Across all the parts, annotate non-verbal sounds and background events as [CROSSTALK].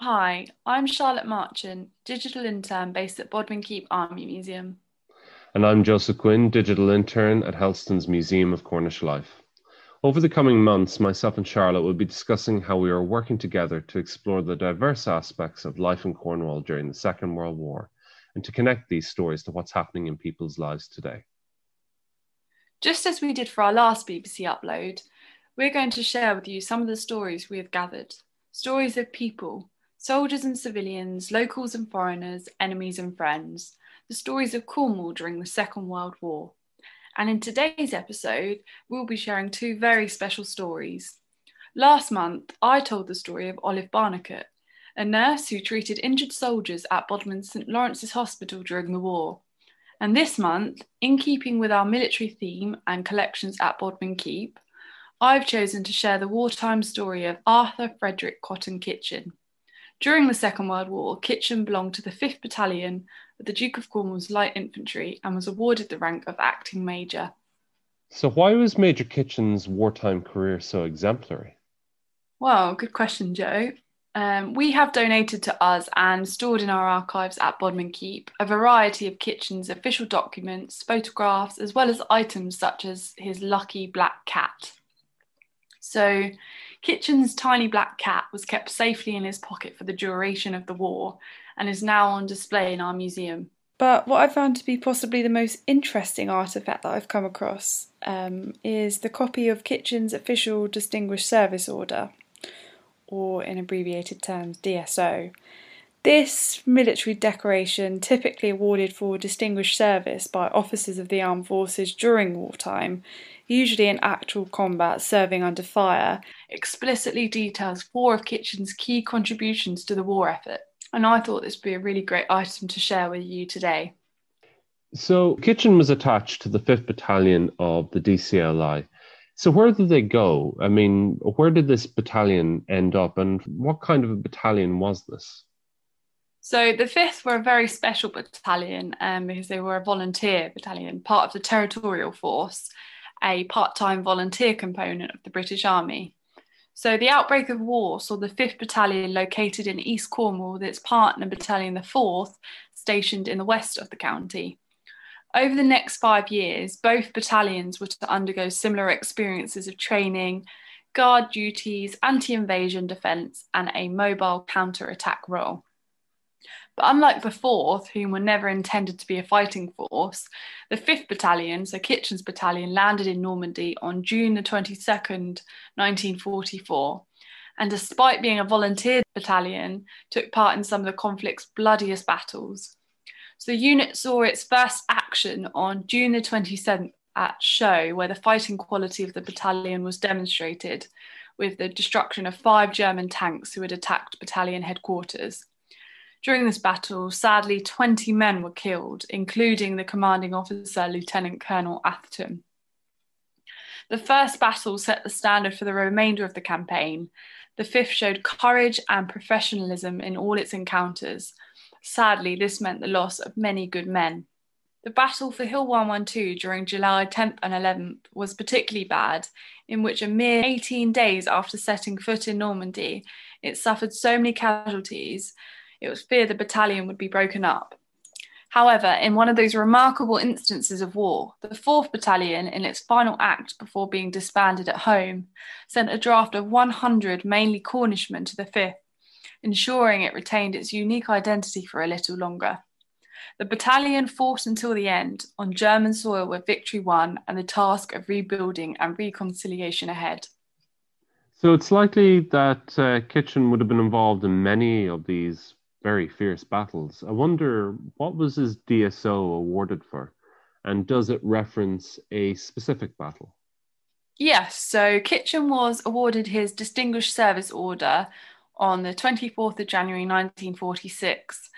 Hi, I'm Charlotte Marchant, digital intern based at Bodmin Keep Army Museum. And I'm Joseph Quinn, digital intern at Helston's Museum of Cornish Life. Over the coming months, myself and Charlotte will be discussing how we are working together to explore the diverse aspects of life in Cornwall during the Second World War and to connect these stories to what's happening in people's lives today. Just as we did for our last BBC upload, we're going to share with you some of the stories we have gathered stories of people soldiers and civilians, locals and foreigners, enemies and friends, the stories of Cornwall during the Second World War. And in today's episode, we'll be sharing two very special stories. Last month, I told the story of Olive Barnicott, a nurse who treated injured soldiers at Bodmin St Lawrence's Hospital during the war. And this month, in keeping with our military theme and collections at Bodmin Keep, I've chosen to share the wartime story of Arthur Frederick Cotton Kitchen. During the Second World War, Kitchen belonged to the 5th Battalion of the Duke of Cornwall's Light Infantry and was awarded the rank of acting major. So, why was Major Kitchen's wartime career so exemplary? Well, good question, Joe. Um, we have donated to us and stored in our archives at Bodmin Keep a variety of Kitchen's official documents, photographs, as well as items such as his lucky black cat. So, Kitchen's tiny black cat was kept safely in his pocket for the duration of the war and is now on display in our museum. But what I found to be possibly the most interesting artefact that I've come across um, is the copy of Kitchen's official Distinguished Service Order, or in abbreviated terms, DSO. This military decoration, typically awarded for distinguished service by officers of the armed forces during wartime, usually in actual combat serving under fire, explicitly details four of Kitchen's key contributions to the war effort. And I thought this would be a really great item to share with you today. So, Kitchen was attached to the 5th Battalion of the DCLI. So, where did they go? I mean, where did this battalion end up, and what kind of a battalion was this? So the 5th were a very special battalion um, because they were a volunteer battalion, part of the Territorial Force, a part time volunteer component of the British Army. So the outbreak of war saw the 5th Battalion located in East Cornwall with its partner battalion, the 4th, stationed in the west of the county. Over the next five years, both battalions were to undergo similar experiences of training, guard duties, anti invasion defence, and a mobile counter attack role. But unlike the 4th, whom were never intended to be a fighting force, the 5th Battalion, so Kitchen's battalion, landed in Normandy on June the 22nd, 1944. And despite being a volunteer battalion, took part in some of the conflict's bloodiest battles. So the unit saw its first action on June the 27th at Cheux, where the fighting quality of the battalion was demonstrated with the destruction of five German tanks who had attacked battalion headquarters. During this battle, sadly, 20 men were killed, including the commanding officer, Lieutenant Colonel Atherton. The first battle set the standard for the remainder of the campaign. The fifth showed courage and professionalism in all its encounters. Sadly, this meant the loss of many good men. The battle for Hill 112 during July 10th and 11th was particularly bad, in which a mere 18 days after setting foot in Normandy, it suffered so many casualties it was feared the battalion would be broken up. However, in one of those remarkable instances of war, the 4th Battalion, in its final act before being disbanded at home, sent a draft of 100 mainly Cornishmen to the 5th, ensuring it retained its unique identity for a little longer. The battalion fought until the end on German soil with victory won and the task of rebuilding and reconciliation ahead. So it's likely that uh, Kitchen would have been involved in many of these very fierce battles. I wonder what was his DSO awarded for, and does it reference a specific battle? Yes, so Kitchen was awarded his Distinguished Service Order on the 24th of January 1946,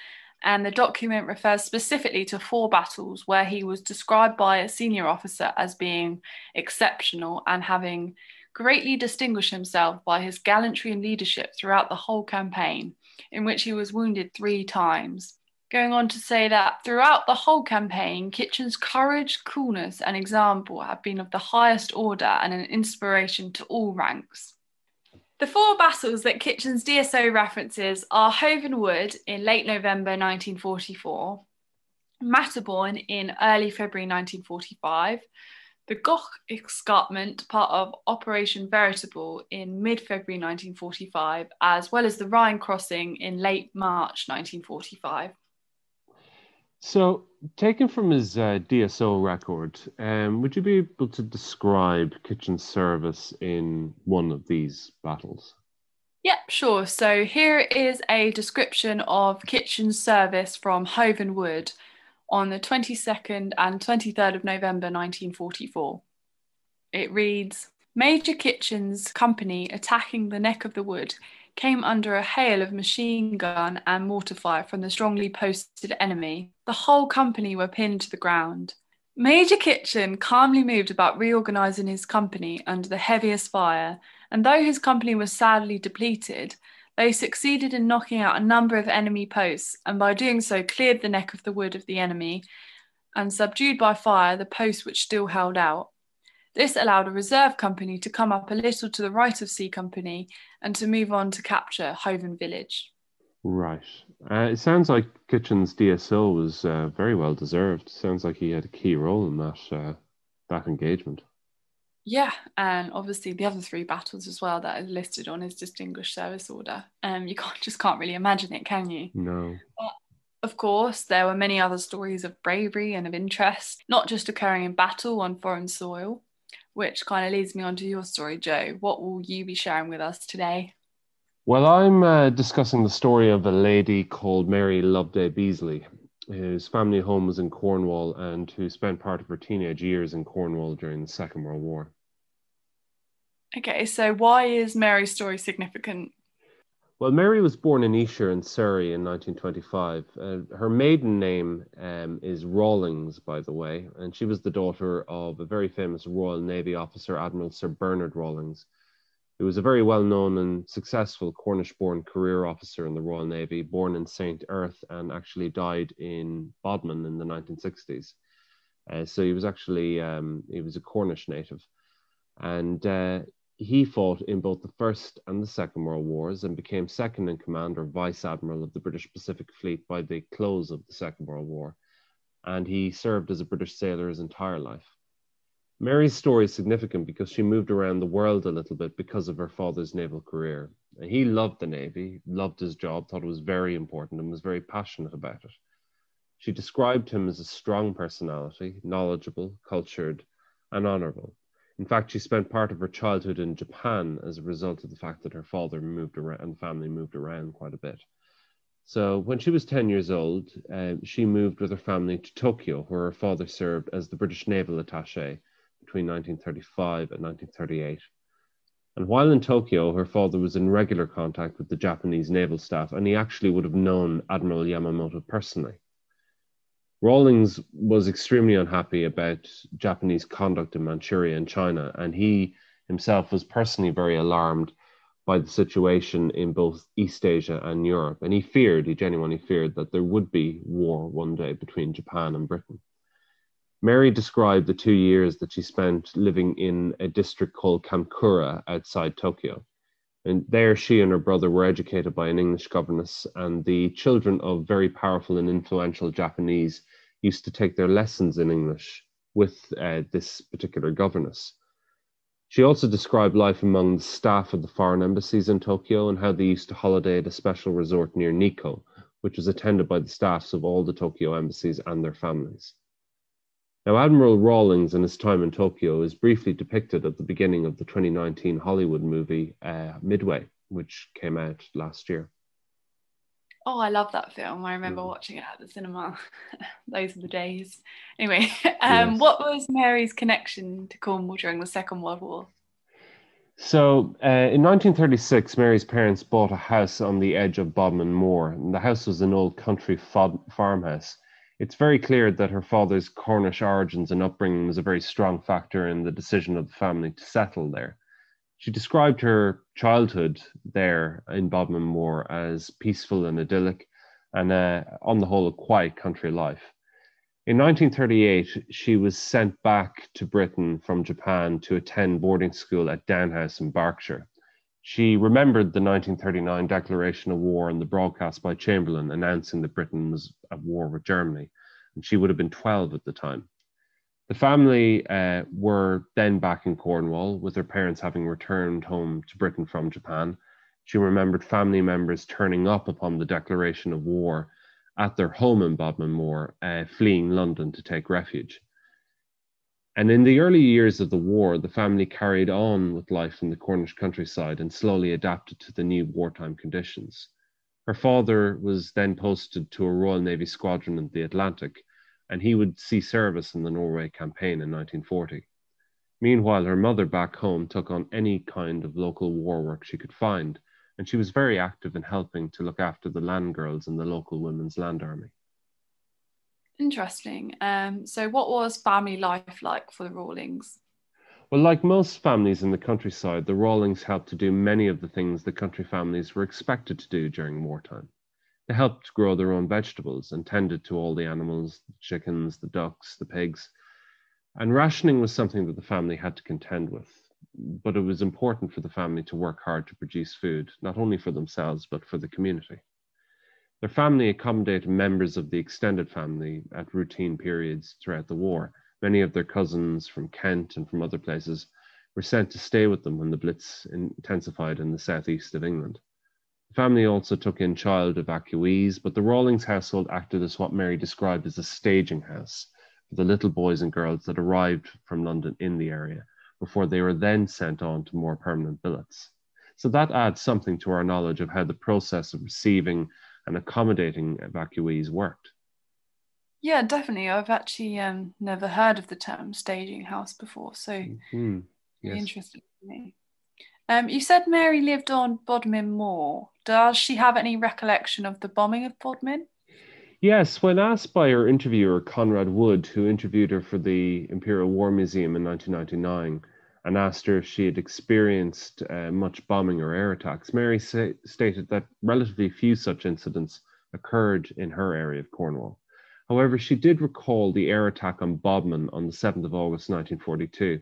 and the document refers specifically to four battles where he was described by a senior officer as being exceptional and having greatly distinguished himself by his gallantry and leadership throughout the whole campaign in which he was wounded three times. Going on to say that throughout the whole campaign, Kitchen's courage, coolness, and example have been of the highest order and an inspiration to all ranks. The four battles that Kitchen's DSO references are Hoven Wood in late November 1944, Materborn in early February 1945, the Goch escarpment, part of Operation Veritable, in mid February 1945, as well as the Rhine crossing in late March 1945. So, taken from his uh, DSO record, um, would you be able to describe kitchen service in one of these battles? Yep, sure. So here is a description of kitchen service from Hoven Wood on the 22nd and 23rd of November 1944. It reads Major Kitchen's company attacking the neck of the wood came under a hail of machine gun and mortar fire from the strongly posted enemy. The whole company were pinned to the ground. Major Kitchen calmly moved about reorganising his company under the heaviest fire, and though his company was sadly depleted, they succeeded in knocking out a number of enemy posts, and by doing so cleared the neck of the wood of the enemy and subdued by fire the posts which still held out. This allowed a reserve company to come up a little to the right of C Company and to move on to capture Hoven village. Right. Uh, it sounds like Kitchen's DSO was uh, very well deserved. Sounds like he had a key role in that uh, that engagement. Yeah, and obviously the other three battles as well that are listed on his distinguished service order. Um, you can't [LAUGHS] just can't really imagine it, can you? No. But of course, there were many other stories of bravery and of interest, not just occurring in battle on foreign soil, which kind of leads me on to your story, Joe. What will you be sharing with us today? Well, I'm uh, discussing the story of a lady called Mary Loveday Beasley, whose family home was in Cornwall and who spent part of her teenage years in Cornwall during the Second World War. Okay, so why is Mary's story significant? Well, Mary was born in Esher in Surrey in 1925. Uh, her maiden name um, is Rawlings, by the way, and she was the daughter of a very famous Royal Navy officer, Admiral Sir Bernard Rawlings, who was a very well known and successful Cornish born career officer in the Royal Navy, born in St. Erth and actually died in Bodmin in the 1960s. Uh, so he was actually um, he was a Cornish native, and uh, he fought in both the First and the Second World Wars and became second in command or vice admiral of the British Pacific Fleet by the close of the Second World War. And he served as a British sailor his entire life. Mary's story is significant because she moved around the world a little bit because of her father's naval career. He loved the Navy, loved his job, thought it was very important, and was very passionate about it. She described him as a strong personality, knowledgeable, cultured, and honourable. In fact, she spent part of her childhood in Japan as a result of the fact that her father moved around and the family moved around quite a bit. So when she was 10 years old, uh, she moved with her family to Tokyo, where her father served as the British naval attaché between 1935 and 1938. And while in Tokyo, her father was in regular contact with the Japanese naval staff, and he actually would have known Admiral Yamamoto personally. Rawlings was extremely unhappy about Japanese conduct in Manchuria and China, and he himself was personally very alarmed by the situation in both East Asia and Europe. And he feared, he genuinely feared, that there would be war one day between Japan and Britain. Mary described the two years that she spent living in a district called Kamakura outside Tokyo. And there, she and her brother were educated by an English governess, and the children of very powerful and influential Japanese used to take their lessons in English with uh, this particular governess. She also described life among the staff of the foreign embassies in Tokyo and how they used to holiday at a special resort near Nikko, which was attended by the staffs of all the Tokyo embassies and their families. Now, Admiral Rawlings and his time in Tokyo is briefly depicted at the beginning of the 2019 Hollywood movie uh, Midway, which came out last year. Oh, I love that film. I remember mm. watching it at the cinema. [LAUGHS] Those are the days. Anyway, [LAUGHS] um, yes. what was Mary's connection to Cornwall during the Second World War? So, uh, in 1936, Mary's parents bought a house on the edge of Bodmin Moor. And the house was an old country farmhouse it's very clear that her father's Cornish origins and upbringing was a very strong factor in the decision of the family to settle there. She described her childhood there in Bodmin Moor as peaceful and idyllic, and uh, on the whole, a quiet country life. In 1938, she was sent back to Britain from Japan to attend boarding school at Downe House in Berkshire. She remembered the 1939 declaration of war and the broadcast by Chamberlain announcing that Britain was at war with Germany, and she would have been 12 at the time. The family uh, were then back in Cornwall, with their parents having returned home to Britain from Japan. She remembered family members turning up upon the declaration of war at their home in Bodmin Moor, uh, fleeing London to take refuge. And in the early years of the war, the family carried on with life in the Cornish countryside and slowly adapted to the new wartime conditions. Her father was then posted to a Royal Navy squadron in the Atlantic, and he would see service in the Norway campaign in 1940. Meanwhile, her mother back home took on any kind of local war work she could find, and she was very active in helping to look after the land girls in the local Women's Land Army. Interesting. Um, so, what was family life like for the Rawlings? Well, like most families in the countryside, the Rawlings helped to do many of the things the country families were expected to do during wartime. They helped grow their own vegetables and tended to all the animals the chickens, the ducks, the pigs. And rationing was something that the family had to contend with. But it was important for the family to work hard to produce food, not only for themselves, but for the community. Their family accommodated members of the extended family at routine periods throughout the war. Many of their cousins from Kent and from other places were sent to stay with them when the Blitz intensified in the southeast of England. The family also took in child evacuees, but the Rawlings household acted as what Mary described as a staging house for the little boys and girls that arrived from London in the area before they were then sent on to more permanent billets. So that adds something to our knowledge of how the process of receiving and accommodating evacuees worked. Yeah, definitely. I've actually um, never heard of the term staging house before, so mm-hmm. yes. interesting to me. Um, you said Mary lived on Bodmin Moor. Does she have any recollection of the bombing of Bodmin? Yes, when asked by her interviewer Conrad Wood, who interviewed her for the Imperial War Museum in 1999, and asked her if she had experienced uh, much bombing or air attacks, Mary sa- stated that relatively few such incidents occurred in her area of Cornwall. However, she did recall the air attack on Bodmin on the 7th of August 1942,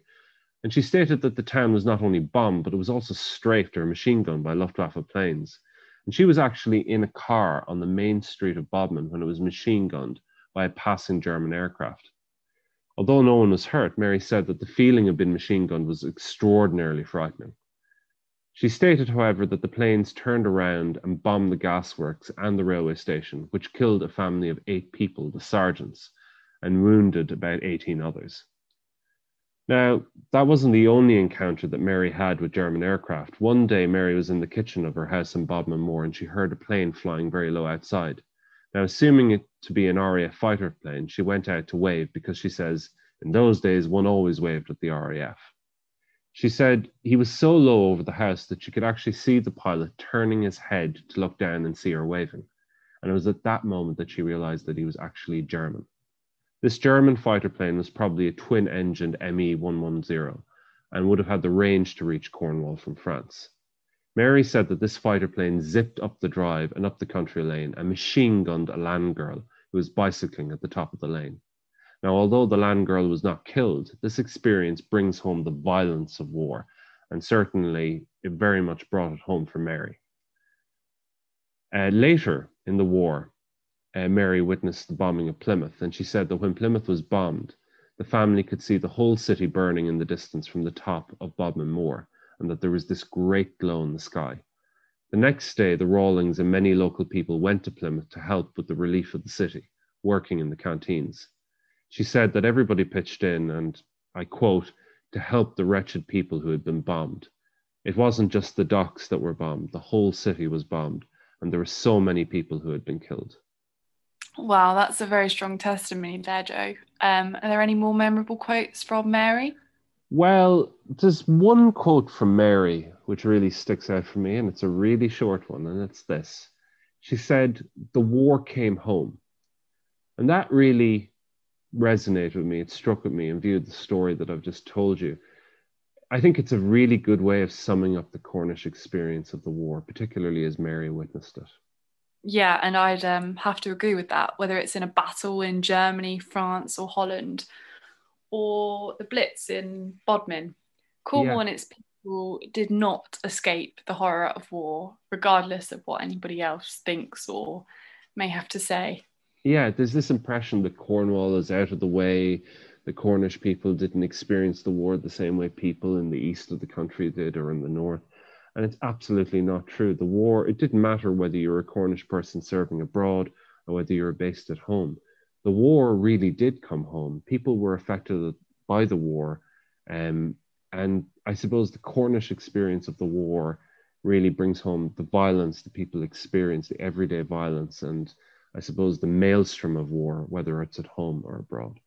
and she stated that the town was not only bombed, but it was also strafed or machine gunned by Luftwaffe planes. And she was actually in a car on the main street of Bodmin when it was machine gunned by a passing German aircraft. Although no one was hurt, Mary said that the feeling of being machine gunned was extraordinarily frightening. She stated, however, that the planes turned around and bombed the gasworks and the railway station, which killed a family of eight people, the sergeants, and wounded about 18 others. Now, that wasn't the only encounter that Mary had with German aircraft. One day, Mary was in the kitchen of her house in Bodmin Moor and she heard a plane flying very low outside. Now, assuming it to be an RAF fighter plane, she went out to wave because she says, in those days, one always waved at the RAF. She said he was so low over the house that she could actually see the pilot turning his head to look down and see her waving. And it was at that moment that she realized that he was actually German. This German fighter plane was probably a twin engined ME 110 and would have had the range to reach Cornwall from France. Mary said that this fighter plane zipped up the drive and up the country lane and machine gunned a land girl who was bicycling at the top of the lane. Now, although the land girl was not killed, this experience brings home the violence of war, and certainly it very much brought it home for Mary. Uh, later in the war, uh, Mary witnessed the bombing of Plymouth, and she said that when Plymouth was bombed, the family could see the whole city burning in the distance from the top of Bodmin Moor and that there was this great glow in the sky. The next day, the Rawlings and many local people went to Plymouth to help with the relief of the city, working in the canteens. She said that everybody pitched in, and I quote, to help the wretched people who had been bombed. It wasn't just the docks that were bombed, the whole city was bombed, and there were so many people who had been killed. Wow, that's a very strong testimony there, Joe. Um, are there any more memorable quotes from Mary? Well, there's one quote from Mary which really sticks out for me, and it's a really short one, and it's this. She said, The war came home. And that really resonated with me. It struck with me and viewed the story that I've just told you. I think it's a really good way of summing up the Cornish experience of the war, particularly as Mary witnessed it. Yeah, and I'd um, have to agree with that, whether it's in a battle in Germany, France, or Holland or the Blitz in Bodmin. Cornwall yeah. and its people did not escape the horror of war, regardless of what anybody else thinks or may have to say. Yeah, there's this impression that Cornwall is out of the way. The Cornish people didn't experience the war the same way people in the east of the country did or in the north. And it's absolutely not true. The war, it didn't matter whether you were a Cornish person serving abroad or whether you were based at home. The war really did come home. People were affected by the war. Um, and I suppose the Cornish experience of the war really brings home the violence that people experience, the everyday violence, and I suppose the maelstrom of war, whether it's at home or abroad.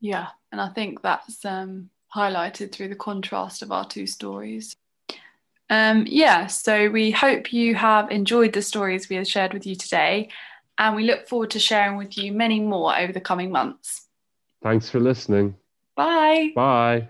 Yeah, and I think that's um, highlighted through the contrast of our two stories. Um, yeah, so we hope you have enjoyed the stories we have shared with you today, and we look forward to sharing with you many more over the coming months. Thanks for listening. Bye. Bye.